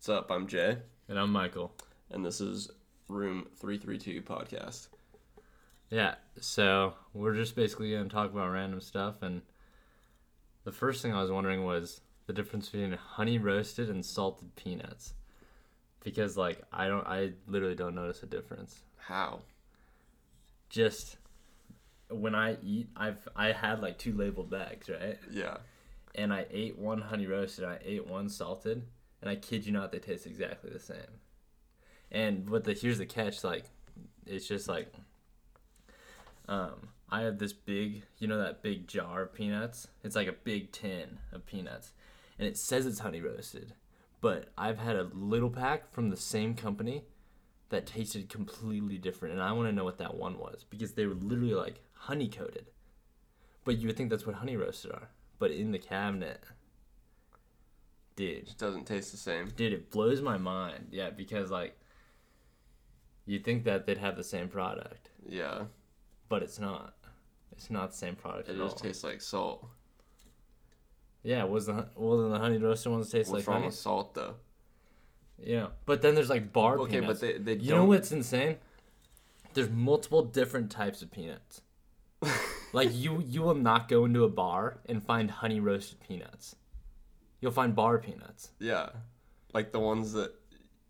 What's up? I'm Jay, And I'm Michael. and this is Room 332 podcast. Yeah, so we're just basically going to talk about random stuff. And the first thing I was wondering was the difference between honey roasted and salted peanuts. Because, like, I don't, I literally don't notice a difference. How? Just when I eat, I've, I had like two labeled bags, right? Yeah. And I ate one honey roasted, and I ate one salted. And I kid you not, they taste exactly the same. And but the here's the catch, like, it's just like um, I have this big, you know, that big jar of peanuts. It's like a big tin of peanuts, and it says it's honey roasted. But I've had a little pack from the same company that tasted completely different, and I want to know what that one was because they were literally like honey coated. But you would think that's what honey roasted are, but in the cabinet, dude, Just doesn't taste the same. dude, it blows my mind. Yeah, because like, you'd think that they'd have the same product Yeah. but it's not. It's not the same product It at all. just tastes like salt. yeah, was the well then the honey roasted ones taste What's like wrong honey? with salt though? Yeah, but then there's like bar Okay, peanuts. Okay, but they, they you don't. know what's insane? There's multiple different types of peanuts. like you, you will not go into a bar and find honey roasted peanuts. You'll find bar peanuts. Yeah. Like the ones that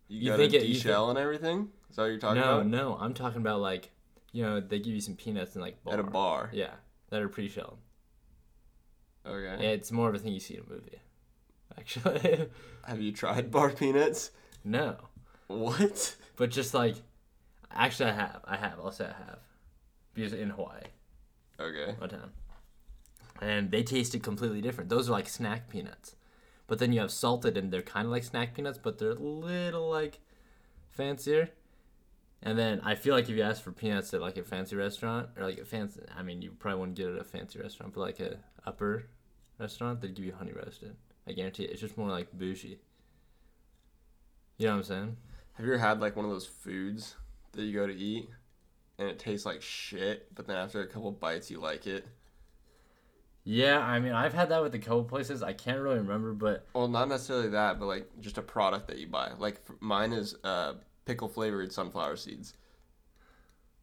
you, You gotta think it- you deshell and everything? Is that what you're talking no, about? No, no, I'm talking about like, you know, they give you some peanuts in like bar. At a bar. Yeah, that are pre-shelled. Okay. Yeah, it's more of a thing you see in a movie. Actually, Have you tried bar peanuts? no. What? But just like, actually, I have. I have. I'll say I have, because in Hawaii, Okay. one time, and they tasted completely different. Those are like snack peanuts, but then you have salted, and they're kind of like snack peanuts, but they're a little like fancier. And then I feel like if you ask for peanuts at like a fancy restaurant or like a fancy, I mean, you probably wouldn't get it at a fancy restaurant, but like a upper restaurant, they'd give you honey roasted. I guarantee it. It's just more like bougie. You know what I'm saying? Have you ever had like one of those foods that you go to eat and it tastes like shit, but then after a couple bites you like it? Yeah, I mean, I've had that with a couple places. I can't really remember, but Well, not necessarily that, but like just a product that you buy. Like mine is uh, pickle flavored sunflower seeds.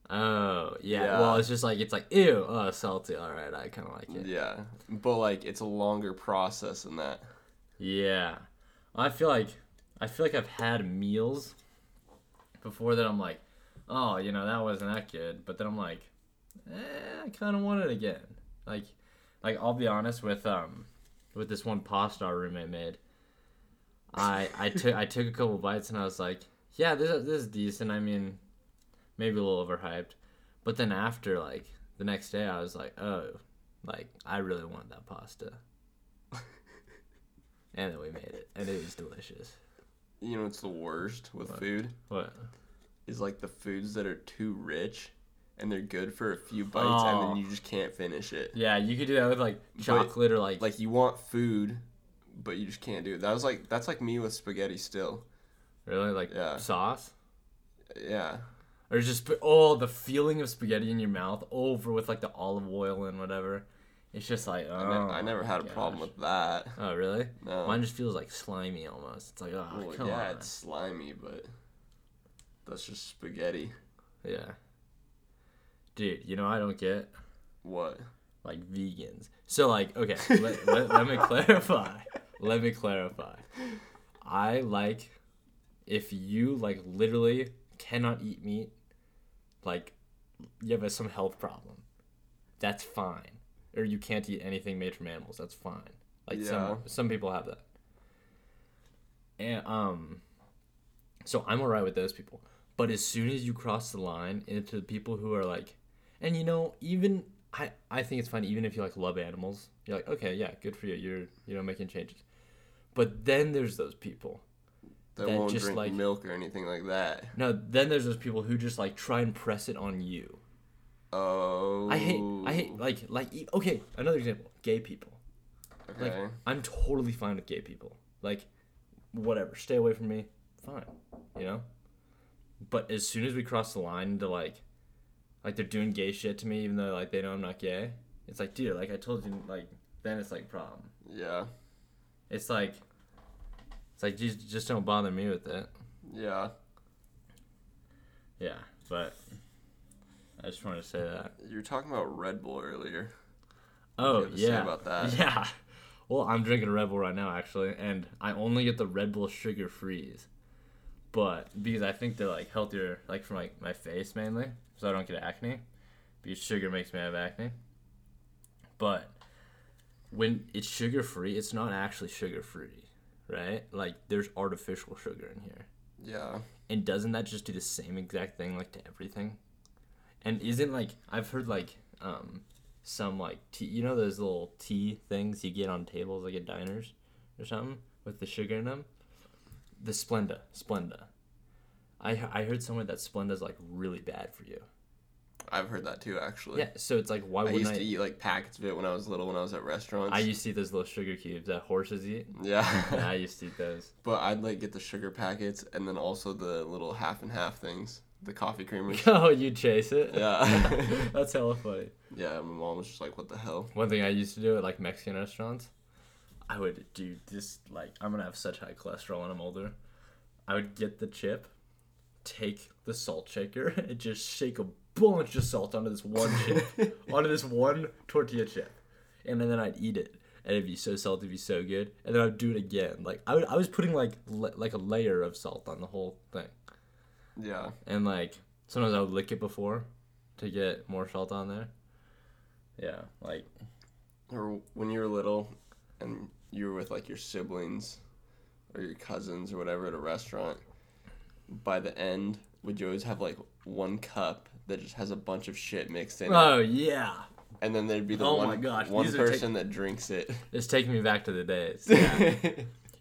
oh yeah. Yeah. Well, it's just like it's like ew, oh salty. All right, I kind of like it. Yeah, but like it's a longer process than that. Yeah, I feel like I feel like I've had meals before that. I'm like, oh, you know, that wasn't that good. But then I'm like, eh, I kind of want it again. Like, like I'll be honest with um with this one pasta our roommate made. I I took I took a couple bites and I was like, yeah, this this is decent. I mean, maybe a little overhyped. But then after like the next day, I was like, oh, like I really want that pasta. and then we made it, and it was delicious. You know, it's the worst with What? food What? is like the foods that are too rich and they're good for a few bites and Oh. then you just can't finish it. Yeah, you could do that with like chocolate or like, Like you want food, but you just can't do it. That was like that's like me with spaghetti still. really like Yeah. sauce. Yeah. Or just oh the feeling of spaghetti in your mouth over with like the olive oil and whatever. It's just like oh. I, ne- I oh never had a problem with that. Oh really? No. Mine just feels like slimy almost. It's like oh Well, come yeah, on. it's slimy, but that's just spaghetti. Yeah. Dude, you know I don't get What? like vegans. So like okay, let, let, let me clarify. Let me clarify. I like if you like literally cannot eat meat, like you have some health problem. That's fine. Or you can't eat anything made from animals. That's fine. Like Yeah. some some people have that. And um so I'm alright with those people. But as soon as you cross the line into the people who are like and you know, even I, I think it's fine even if you like love animals. You're like, okay, yeah, good for you. You're you know making changes. But then there's those people. That, That won't just, drink like- milk or anything like that. No, then there's those people who just like try and press it on you. Oh. I hate I hate oh. like like e- okay, another example, gay people. Like Okay. I'm totally fine with gay people. Like whatever, stay away from me. Fine, you know? But as soon as we cross the line into like like they're doing gay shit to me even though like they know I'm not gay, it's like, dude, like I told you like then it's like problem. yeah. It's like It's like just just don't bother me with it. Yeah. Yeah, but I just wanted to say that. You were talking about Red Bull earlier. Oh you have say yeah, about that? Yeah. Well, I'm drinking Red Bull right now actually, and I only get the Red Bull sugar freeze, but because I think they're like healthier, like for like my face mainly, so I don't get acne. Because sugar makes me have acne. But when it's sugar free, it's not actually sugar free, right? Like there's artificial sugar in here. Yeah. And doesn't that just do the same exact thing like to everything? And isn't like I've heard like um some like tea you know those little tea things you get on tables like at diners or something with the sugar in them? The Splenda, Splenda. I I heard somewhere that Splenda's like really bad for you. I've heard that too, actually. Yeah, so it's like why wouldn't used I? to eat like packets of it when I was little when I was at restaurants. I used to eat those little sugar cubes that horses eat. yeah. Yeah, I used to eat those. but I'd like get the sugar packets and then also the little half and half things, the coffee creamers. oh, you chase it? Yeah. That's hella funny. yeah, my mom was just like, "What the hell?" One thing I used to do at like Mexican restaurants, I would do this like I'm gonna have such high cholesterol when I'm older. I would get the chip, take the salt shaker, and just shake a bunch of salt onto this one chip, onto this one tortilla chip, and then then I'd eat it, and it'd be so salty, it'd be so good, and then I'd do it again. Like I, would, I was putting like la- like a layer of salt on the whole thing, Yeah. and like sometimes I would lick it before to get more salt on there. Yeah, like Or when you were little, and you were with like your siblings, or your cousins or whatever at a restaurant. By the end, would you always have like one cup that just has a bunch of shit mixed in it, oh yeah. and then there'd be the Oh one my gosh, one these are ta- person that drinks it. It's taking me back to the days. Yeah.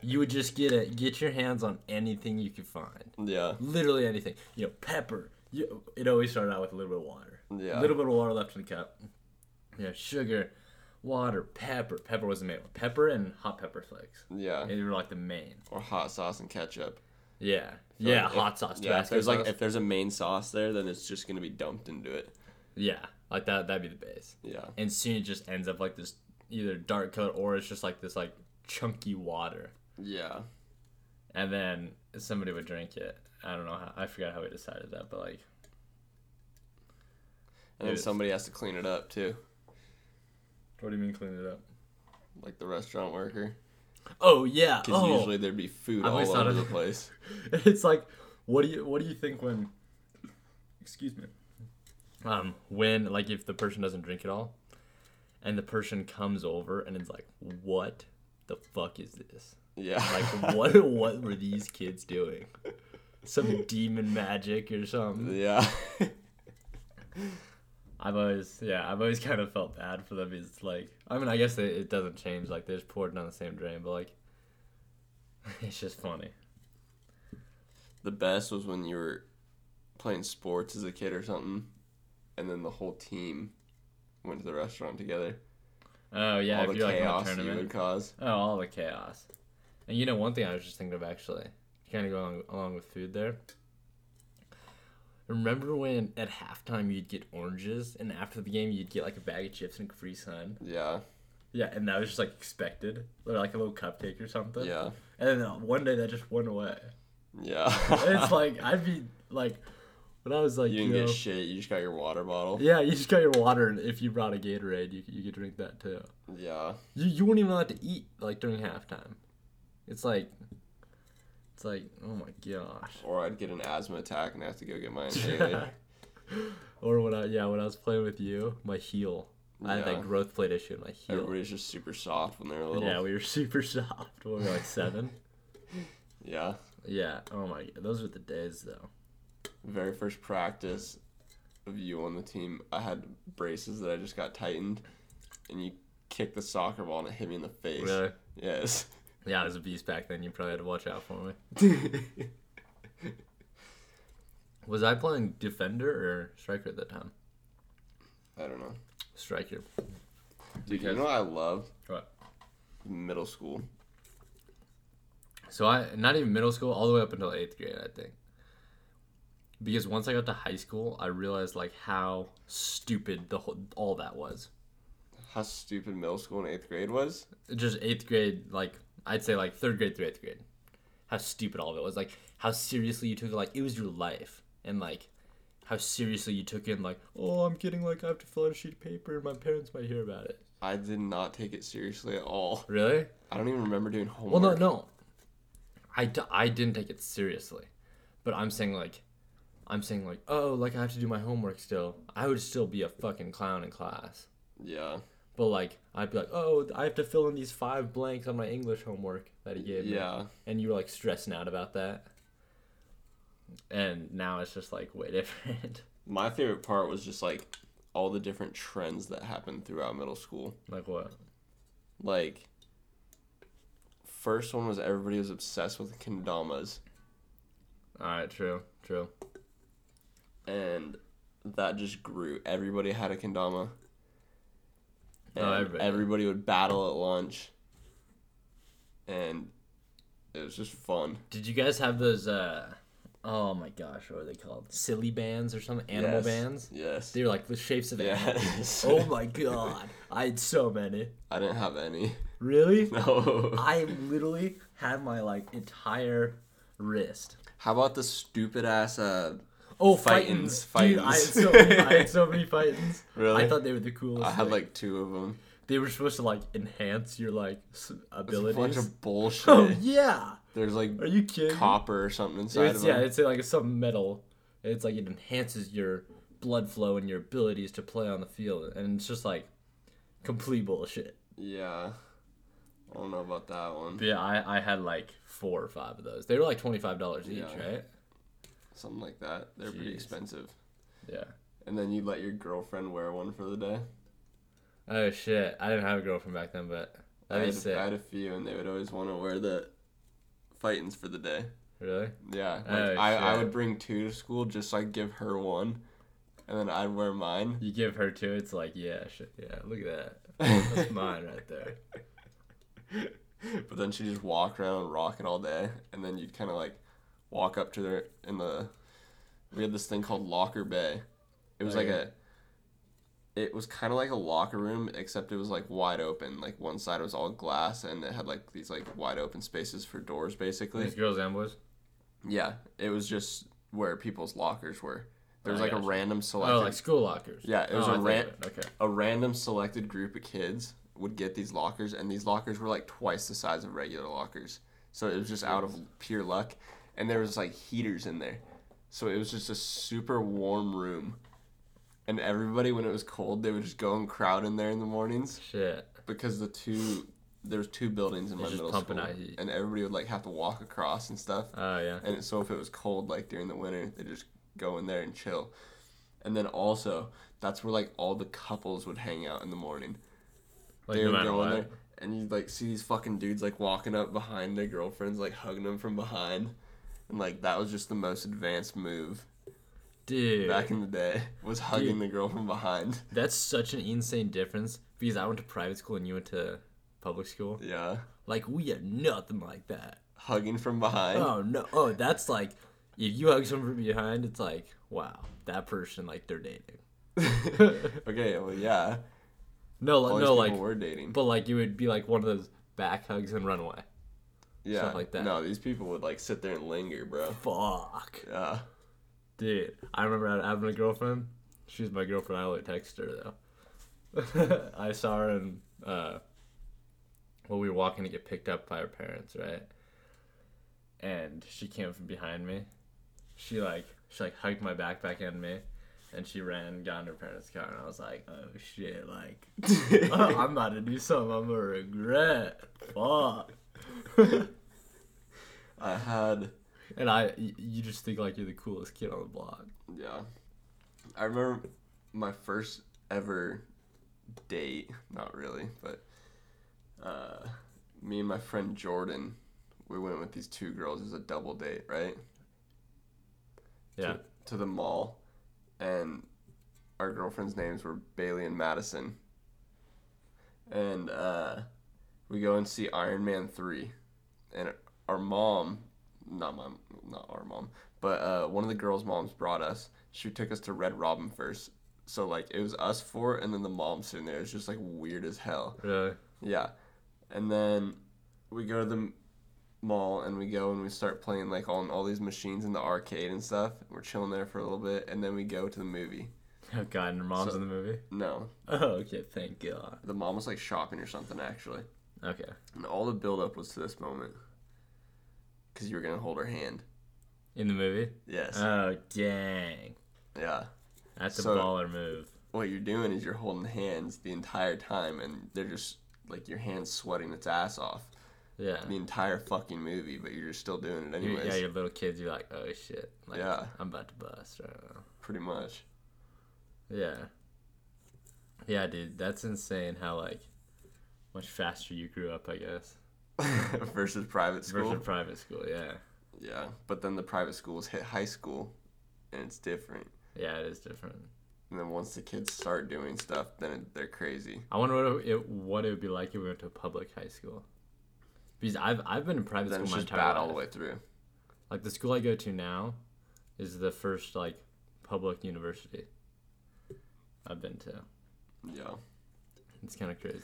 you would just get it, get your hands on anything you could find, yeah. literally anything. You know, pepper. You, it always started out with a little bit of water. Yeah. A little bit of water left in the cup. Yeah, sugar, water, pepper. Pepper was the main one. Pepper and hot pepper flakes. Yeah. And they were like the main. Or hot sauce and ketchup. Yeah. Yeah, like, if- hot sauce. Yeah, if there's like if there's a main sauce there, then it's just gonna be dumped into it. yeah, like that. That'd be the base. Yeah. And soon it just ends up like this, either dark color or it's just like this like chunky water. Yeah. and then somebody would drink it. I don't know how. I forgot how we decided that, but like, And then somebody has to clean it up too, what do you mean clean it up? like the restaurant worker. Oh yeah. Because Oh, usually there'd be food I've all always thought over of- the place. it's like, what do you what do you think when? Excuse me. Um, when like if the person doesn't drink it all, and the person comes over and it's like, what the fuck is this? Yeah. Like what what were these kids doing? Some demon magic or something. yeah. I've always, yeah, I've always kind of felt bad for them. It's like, I mean, I guess it, it doesn't change. Like, they're just poured down the same drain, but like, it's just funny. the best was when you were playing sports as a kid or something, and then the whole team went to the restaurant together. Oh yeah, all if the you're like chaos you would cause. Oh, all the chaos. And you know, one thing I was just thinking of actually, kind of going along with food there. Remember when at halftime you'd get oranges, and after the game you'd get like a bag of chips and a Capri Sun? Yeah. Yeah, and that was just like expected, or like a little cupcake or something. Yeah. And then uh, one day that just went away. Yeah. It's like I'd be like, when I was like, you you, didn't know, get shit. You just got your water bottle. yeah, you just got your water, and if you brought a Gatorade, you you could drink that too. Yeah. You you weren't even allowed to eat like during halftime. It's like, it's like, oh my gosh. Or I'd get an asthma attack and have to go get my inhaler. or when I yeah when I was playing with you, my heel. I had Yeah. that growth plate issue in my heel. Everybody's just super soft when they're little. Yeah, we were super soft. What were like seven? Yeah. yeah. Oh my. Those were the days though. Very first practice of you on the team, I had braces that I just got tightened, and you kicked the soccer ball and it hit me in the face. Really? Yes. Yeah, I was a beast back then. You probably had to watch out for me. Was I playing defender or striker at that time? I don't know. Striker. Dude, you know what I loved? What? Middle school. So I not even middle school, all the way up until eighth grade, I think. Because once I got to high school, I realized like how stupid the whole all that was. How stupid middle school and eighth grade was. Just eighth grade, like I'd say like third grade through eighth grade. how stupid all of it was. Like how seriously you took it. Like it was your life, and like how seriously you took in. Like oh, I'm getting like I have to fill out a sheet of paper, and my parents might hear about it. I did not take it seriously at all. Really? I don't even remember doing homework. Well, no, no. I, d- I didn't take it seriously, but I'm saying like, I'm saying like, oh, like I have to do my homework still. I would still be a fucking clown in class. Yeah. But like, I'd be like, oh, I have to fill in these five blanks on my English homework that he gave me. Yeah. And you were like stressing out about that. And now it's just like way different. My favorite part was just like all the different trends that happened throughout middle school. like what? Like, first one was everybody was obsessed with kendamas, All right, true, true. and that just grew. Everybody had a kendama. And Oh, everybody everybody, would battle at lunch. And it was just fun. Did you guys have those? uh Oh my gosh, what are they called? Silly Bandz or something? Animal Yes. bands? Yes. They were like the shapes of animals. Oh my god, I had so many. I didn't have any. Really? No. I literally had my like entire wrist. How about the stupid ass uh Oh, Phitens, Phitens, dude! I had so many, I had so many Phitens. Really? I thought they were the coolest. I had thing. like two of them. they were supposed to like enhance your like s- It's a bunch of bullshit. oh yeah! There's like Are you kidding? copper or something inside It's of them. yeah, it's like some metal. It's like it enhances your blood flow and your abilities to play on the field, and it's just like complete bullshit. Yeah. I don't know about that one. But yeah, I, I had like four or five of those. They were like twenty five dollars each, Yeah. right? Something like that. They're pretty expensive. Yeah. And then you let your girlfriend wear one for the day. Oh shit! I didn't have a girlfriend back then, but I had, sick. I had a few, and they would always want to wear the Phitens for the day. Really? Yeah, oh, like Oh, I, I would bring two to school just so I give her one, and then I'd wear mine. You give her two, it's like yeah, shit, yeah. Look at that. That's mine right there. but then she just walk around rocking all day, and then you'd kind of like walk up to her in the. We had this thing called Locker Bay. It was Oh, like yeah. a. It was kind of like a locker room, except it was like wide open. Like one side was all glass, and it had like these like wide open spaces for doors, basically. These girls and boys. Yeah, it was just where people's lockers were. There was I like a random oh, selected Oh, like school lockers. Yeah, it was oh, a ran- you- Okay. a random selected group of kids would get these lockers, and these lockers were like twice the size of regular lockers. So it was just out of pure luck, and there was like heaters in there, so it was just a super warm room. And everybody, when it was cold, they would just go and crowd in there in the mornings Shit. because the two there was two buildings in my middle school, and everybody would like have to walk across and stuff. Oh yeah. And so if it was cold, like during the winter, they just go in there and chill. And then also, that's where like all the couples would hang out in the morning. Like they no would go in there, and you'd like see these fucking dudes like walking up behind their girlfriends, like hugging them from behind. And like that was just the most advanced move Dude, back in the day was hugging the girl from behind. that's such an insane difference because I went to private school and you went to public school. Yeah, Like we are nothing like that. hugging from behind. Oh no! Oh, that's like if you hug someone from behind, it's like wow, that person like they're dating. okay, well yeah, No, like no, like were dating. but like you would be like one of those back hugs and run away. Yeah, like that. No, these people would like sit there and linger, bro. Fuck, Yeah. dude. I remember having a girlfriend. She was my girlfriend. I only text her though. I saw her and uh, well, we were walking to get picked up by her parents, right? And she came from behind me. She like she like hugged my backpack and me, and she ran, got in her parents' car, and I was like, oh shit, like I'm about to do something I'm gonna regret. Fuck. I had and I, you just think like you're the coolest kid on the block. Yeah. I remember my first ever date, not really, but uh, me and my friend Jordan, we went with these two girls as a double date, right? Yeah. To, to the mall. And our girlfriends' names were Bailey and Madison. And uh, we go and see Iron Man 3. And our mom, not my, not our mom, but uh, one of the girls' moms brought us. She took us to Red Robin first. So like it was us four, and then the mom sitting there. It's just like weird as hell. Really? Yeah, and then we go to the mall and we go and we start playing like on all these machines in the arcade and stuff. We're chilling there for a little bit and then we go to the movie. Oh God, and her mom's So- in the movie. No, Oh, okay. Thank God. the mom was like shopping or something actually. Okay. And all the build up was to this moment. Cause you were gonna hold her hand. In the movie. Yes. Oh dang. yeah. That's a baller move. What you're doing is you're holding hands the entire time and they're just like your hands sweating its ass off Yeah. the entire fucking movie, but you're just still doing it anyways. yeah, your little kids. You're like, oh shit. Like, Yeah. I'm about to bust right now. Pretty much. Yeah. Yeah, dude, that's insane. How like much faster you grew up, I guess. Versus private school. Versus private school. Yeah. Yeah, but then the private schools hit high school, and it's different. Yeah, it is different. And then once the kids start doing stuff, then it, they're crazy. I wonder what it, what it would be like if we went to a public high school. Because I've I've been in private then school my entire bad all the way through. Like the school I go to now is the first like public university I've been to. Yeah. It's kind of crazy.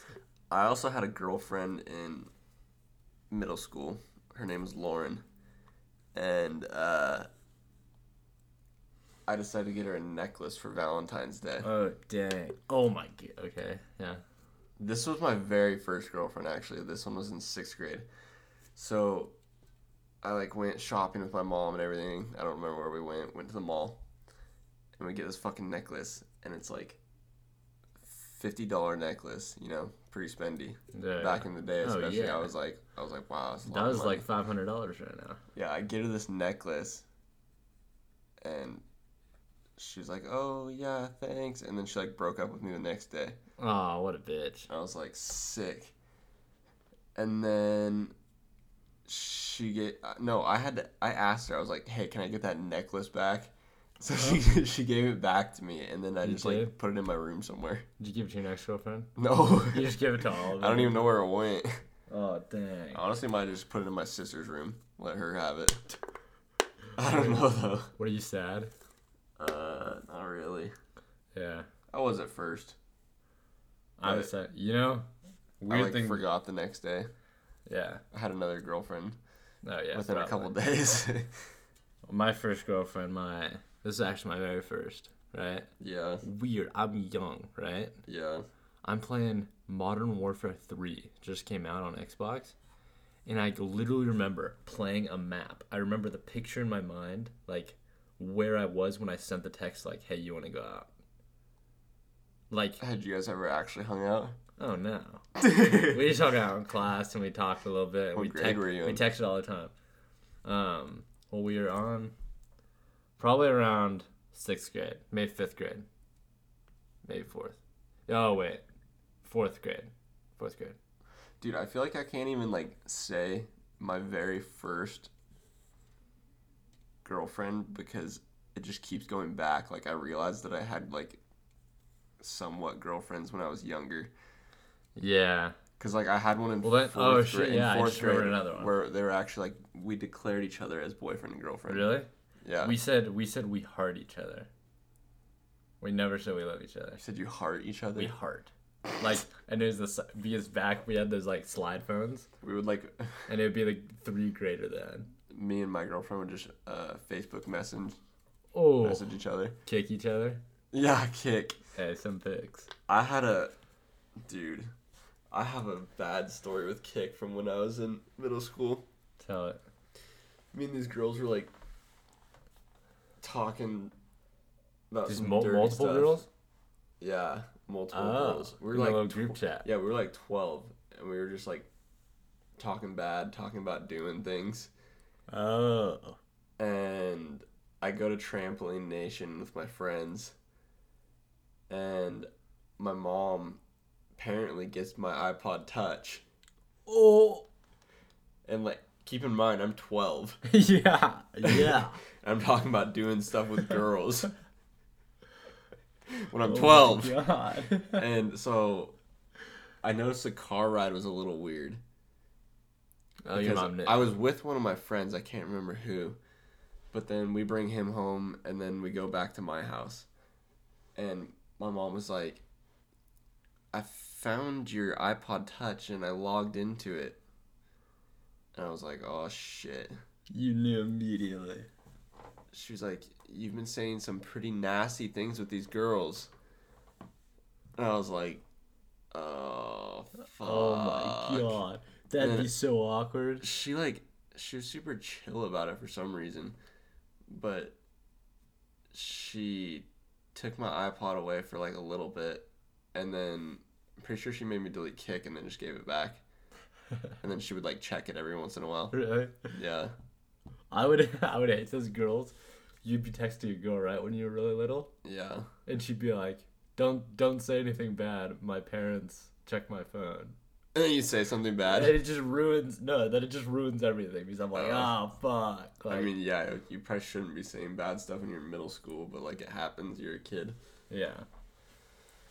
I also had a girlfriend in middle school. Her name was Lauren, and uh, I decided to get her a necklace for Valentine's Day. Oh dang! Oh my god. Okay. Yeah. This was my very first girlfriend actually. This one was in sixth grade. So I like went shopping with my mom and everything. I don't remember where we went. Went to the mall. And we get this fucking necklace and it's like fifty dollar necklace, you know, pretty spendy. yeah. Back in the day Oh, especially yeah. I was like I was like, wow, that's that was money. like five hundred dollars right now. Yeah, I get her this necklace and she's like, Oh yeah, thanks and then she like broke up with me the next day. Oh, what a bitch. I was like sick. And then she get uh, no, I had to I asked her. I was like, "Hey, can I get that necklace back?" So she she gave it back to me and then I You just like put it in my room somewhere. Did you give it to your next girlfriend? No. You just give it to all of them. I don't even know where it went. Oh dang. Honestly, might have just put it in my sister's room. Let her have it. I don't know though. What are you sad? Uh, not really. Yeah. I was at first. I was sad. You know, I like thing. forgot the next day. Yeah. I had another girlfriend Oh yeah. within a couple days. My first girlfriend, my this is actually my very first, right? yeah, Weird. I'm young, right? yeah. I'm playing Modern Warfare 3. Just came out on Xbox. And I literally remember playing a map. I remember the picture in my mind, like where I was when I sent the text, like, hey, you want to go out? Like, Had you guys ever actually hung out? oh no. we just hung out in class and we talked a little bit. What we grade were you in? We texted all the time. Um, well, we were on probably around sixth grade, maybe fifth grade, maybe fourth. Oh wait, fourth grade, fourth grade. Dude, I feel like I can't even like say my very first girlfriend because it just keeps going back. Like I realized that I had like somewhat girlfriends when I was younger. Yeah. Cause like I had one in Well, fourth oh, shit, grade, in yeah, fourth grade another one. where they were actually like we declared each other as boyfriend and girlfriend. Really? Yeah. We said we said we heart each other. We never said we love each other. you said you heart each other. We heart. Like, and it was this because back we had those like slide phones, We would like and it would be like three greater than. me and my girlfriend would just uh, Facebook message Oh, message each other. Kik each other. Yeah, Kik. Hey, some pics. I had a dude. I have a bad story with Kik from when I was in middle school. Tell it. Me and these girls were like talking about Just some mul- dirty multiple stuff. girls. Yeah, multiple Oh, girls. We were a like tw- group chat. Yeah, we were like twelve, and we were just like talking bad, talking about doing things. Oh. and I go to Trampoline Nation with my friends, and my mom apparently gets my iPod Touch, Oh. and like keep in mind I'm 12. yeah. Yeah. I'm talking about doing stuff with girls when I'm Oh 12, my God. and so I noticed the car ride was a little weird. oh, your because mom knew. I was with one of my friends. I can't remember who, but then we bring him home, and then we go back to my house, and my mom was like, "I found your iPod Touch, and I logged into it." And I was like, oh shit. You knew immediately. She was like, you've been saying some pretty nasty things with these girls. And I was like, oh, fuck. Oh my god. That'd be so awkward. She like, she was super chill about it for some reason. But she took my iPod away for like a little bit. And then I'm pretty sure she made me delete Kik and then just gave it back. And then she would like check it every once in a while. Really? Yeah. I would I would hate those girls. You'd be texting a girl right when you were really little, Yeah. and she'd be like, "Don't don't say anything bad. My parents check my phone." And then you say something bad. And it just ruins no, then it just ruins everything because I'm like, Oh. oh fuck. Like, I mean, yeah, you probably shouldn't be saying bad stuff in you're middle school, but like it happens, you're a kid. yeah.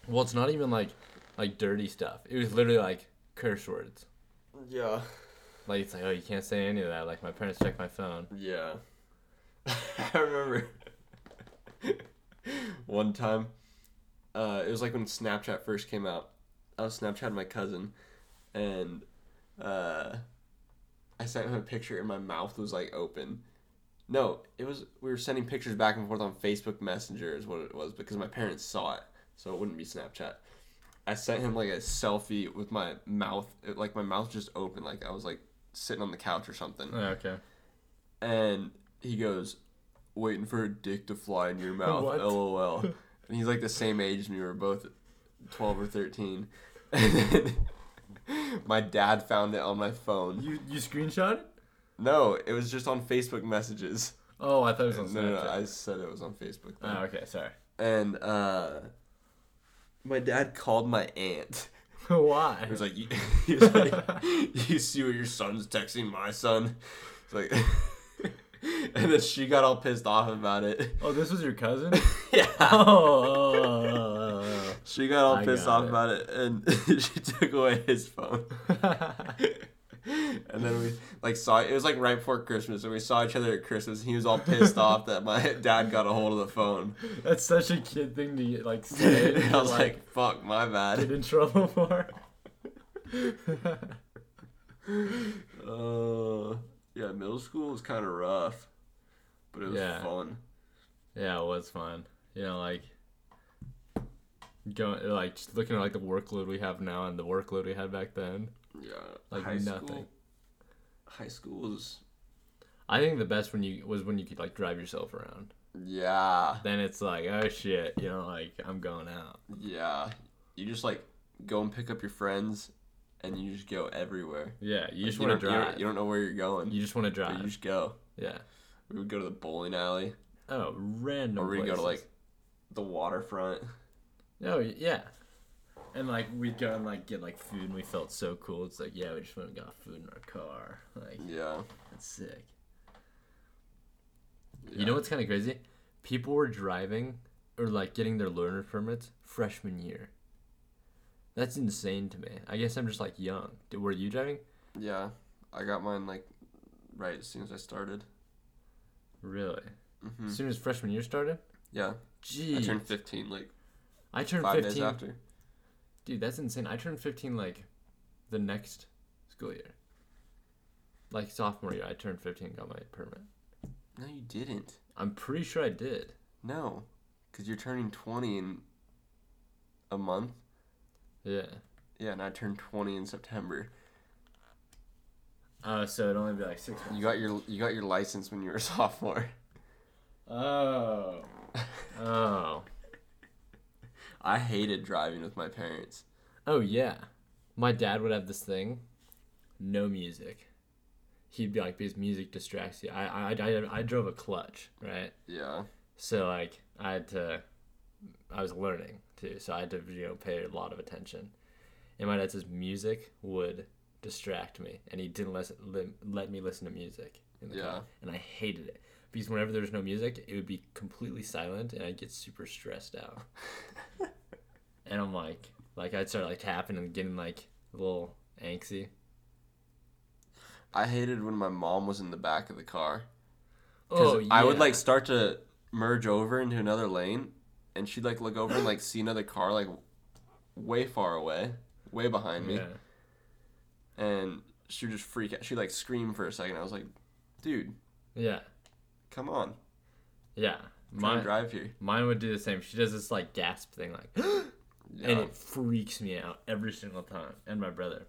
Well, it's not even like like dirty stuff. It was literally like curse words. Yeah. Like it's like, oh, you can't say any of that. Like my parents check my phone. Yeah. I remember one time, uh, it was like when Snapchat first came out. I was Snapchatting my cousin, and uh, I sent him a picture, and my mouth was like open. No, it was we were sending pictures back and forth on Facebook Messenger is what it was because my parents saw it, so it wouldn't be Snapchat. I sent him like a selfie with my mouth, it, like my mouth just open, like I was like sitting on the couch or something Oh, okay. and he goes, "Waiting for a dick to fly in your mouth." LOL. and he's like the same age as me. We were both twelve or thirteen. And my dad found it on my phone. You you screenshot it? No, it was just on Facebook messages. Oh, I thought it was on No, no, no, I said it was on Facebook. then. Oh, okay, sorry. And uh, my dad called my aunt. Why? He was like, you, he was like, "You see what your son's texting my son?" It's like, and then she got all pissed off about it. Oh, this was your cousin? yeah. oh, oh, oh, oh, She got all I pissed got off it. about it, and she took away his phone. and then we like saw it was like right before Christmas, and we saw each other at Christmas, and he was all pissed off that my dad got a hold of the phone. That's such a kid thing to like say. I was like, "Fuck, my bad." get in trouble for. Uh, yeah, middle school was kind of rough, but it was Yeah. fun. yeah, it was fun. You know, like going like just looking at like the workload we have now and the workload we had back then. Yeah, Like high nothing. school. High school was I think the best when you was when you could like drive yourself around. yeah, Then it's like, oh shit, you know, like I'm going out. yeah. You just like go and pick up your friends, and you just go everywhere. Yeah, you just want to don't- you don't- drive. You don't know where you're going. You just want to drive. you just go. Yeah. We would go to the bowling alley, Oh, random. or we'd go to like the waterfront. Oh yeah. And like we'd go and like get like food and we felt so cool. It's like yeah, we just went and got food in our car. Like Yeah. that's sick. yeah. You know what's kind of crazy? People were driving or like getting their learner permits freshman year. That's insane to me. I guess I'm just like young. Did, were you driving? Yeah, I got mine like right as soon as I started. Really? hmm As soon as freshman year started? Yeah, Gee. I turned 15 like I turned five 15. days after. Dude, that's insane. I turned 15 like the next school year. Like sophomore year, I turned 15 and got my permit. No, you didn't. I'm pretty sure I did. No, because you're turning 20 in a month. Yeah. Yeah, and I turned 20 in September. Uh, so it'd only be like six months. You got your you got your license when you were a sophomore. Oh. Oh. I hated driving with my parents. Oh yeah. My dad would have this thing. No music. He'd be like, because music distracts you. I I I, I drove a clutch, right? Yeah. So like I had to, I was learning too, so I had to you know pay a lot of attention. And my dad says music would distract me, and he didn't let let, let me listen to music in the Yeah. car, and I hated it because whenever there's no music, it would be completely silent, and I'd get super stressed out. and I'm like, like I'd start like tapping and getting like a little angsty. I hated when my mom was in the back of the car. Because Oh, I would like start to merge over into another lane, and she'd like look over and like see another car like way far away, way behind me, Yeah. and she would just freak out. She'd like scream for a second. I was like, dude, Yeah. Come on, Yeah. I'm trying to Mine, drive here. mine would do the same. She does this like gasp thing, like, Yeah. and it freaks me out every single time. And my brother.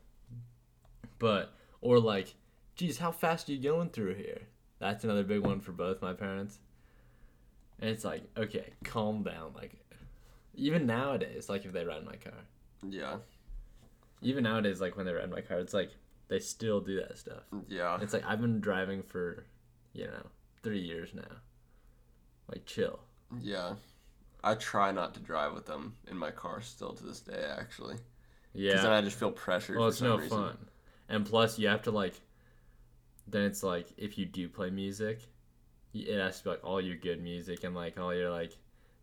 But or like, geez, how fast are you going through here? That's another big one for both my parents. And it's like, okay, calm down. Like, even nowadays, like if they ride my car, yeah. even nowadays, like when they ride my car, it's like they still do that stuff. Yeah. It's like I've been driving for, you know, three years now. Like, chill. Yeah. I try not to drive with them in my car still to this day, actually. Yeah. Because then I just feel pressured. well, it's no reason. fun. And plus, you have to like. Then it's like if you do play music, it has to be like all your good music and like all your like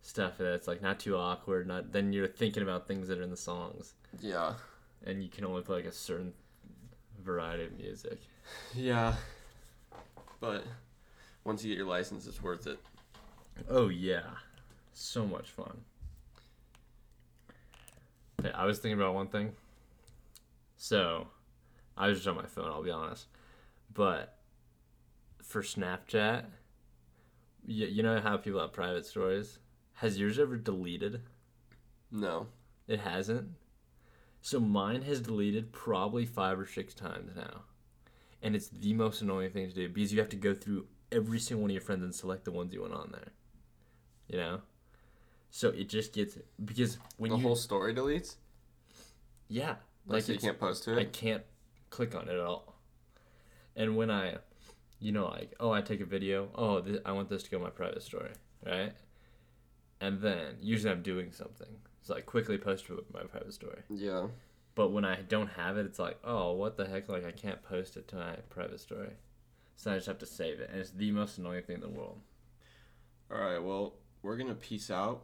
stuff that's like not too awkward. Not then you're thinking about things that are in the songs, Yeah. and you can only play like a certain variety of music. Yeah. But once you get your license, it's worth it. Oh yeah, so much fun. Hey, I was thinking about one thing. So, I was just on my phone. I'll be honest, but for Snapchat, you, you know how people have private stories. Has yours ever deleted? No. It hasn't. So mine has deleted probably five or six times now, and it's the most annoying thing to do because you have to go through every single one of your friends and select the ones you want on there. You know. So it just gets because when the you whole story deletes? yeah Like, like you can't post to it? I can't click on it at all. And when I, you know, like, oh, I take a video, oh, th- I want this to go my private story, right? And then usually I'm doing something, so I quickly post to my private story. Yeah. But when I don't have it, it's like, oh, what the heck? Like, I can't post it to my private story. So I just have to save it, and it's the most annoying thing in the world. All right. Well, we're going to peace out.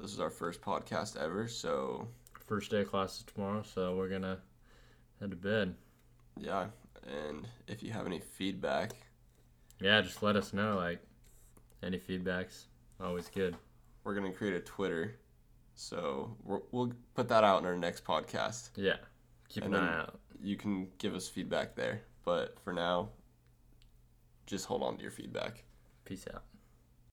This is our first podcast ever. So, First day of classes tomorrow, so we're gonna head to bed. yeah. And if you have any feedback, Yeah, just let us know. Like, any feedbacks, always good. we're going to create a Twitter. So, we're, we'll put that out in our next podcast. Yeah, keep And an eye out. You can give us feedback there. But for now, just hold on to your feedback. Peace out.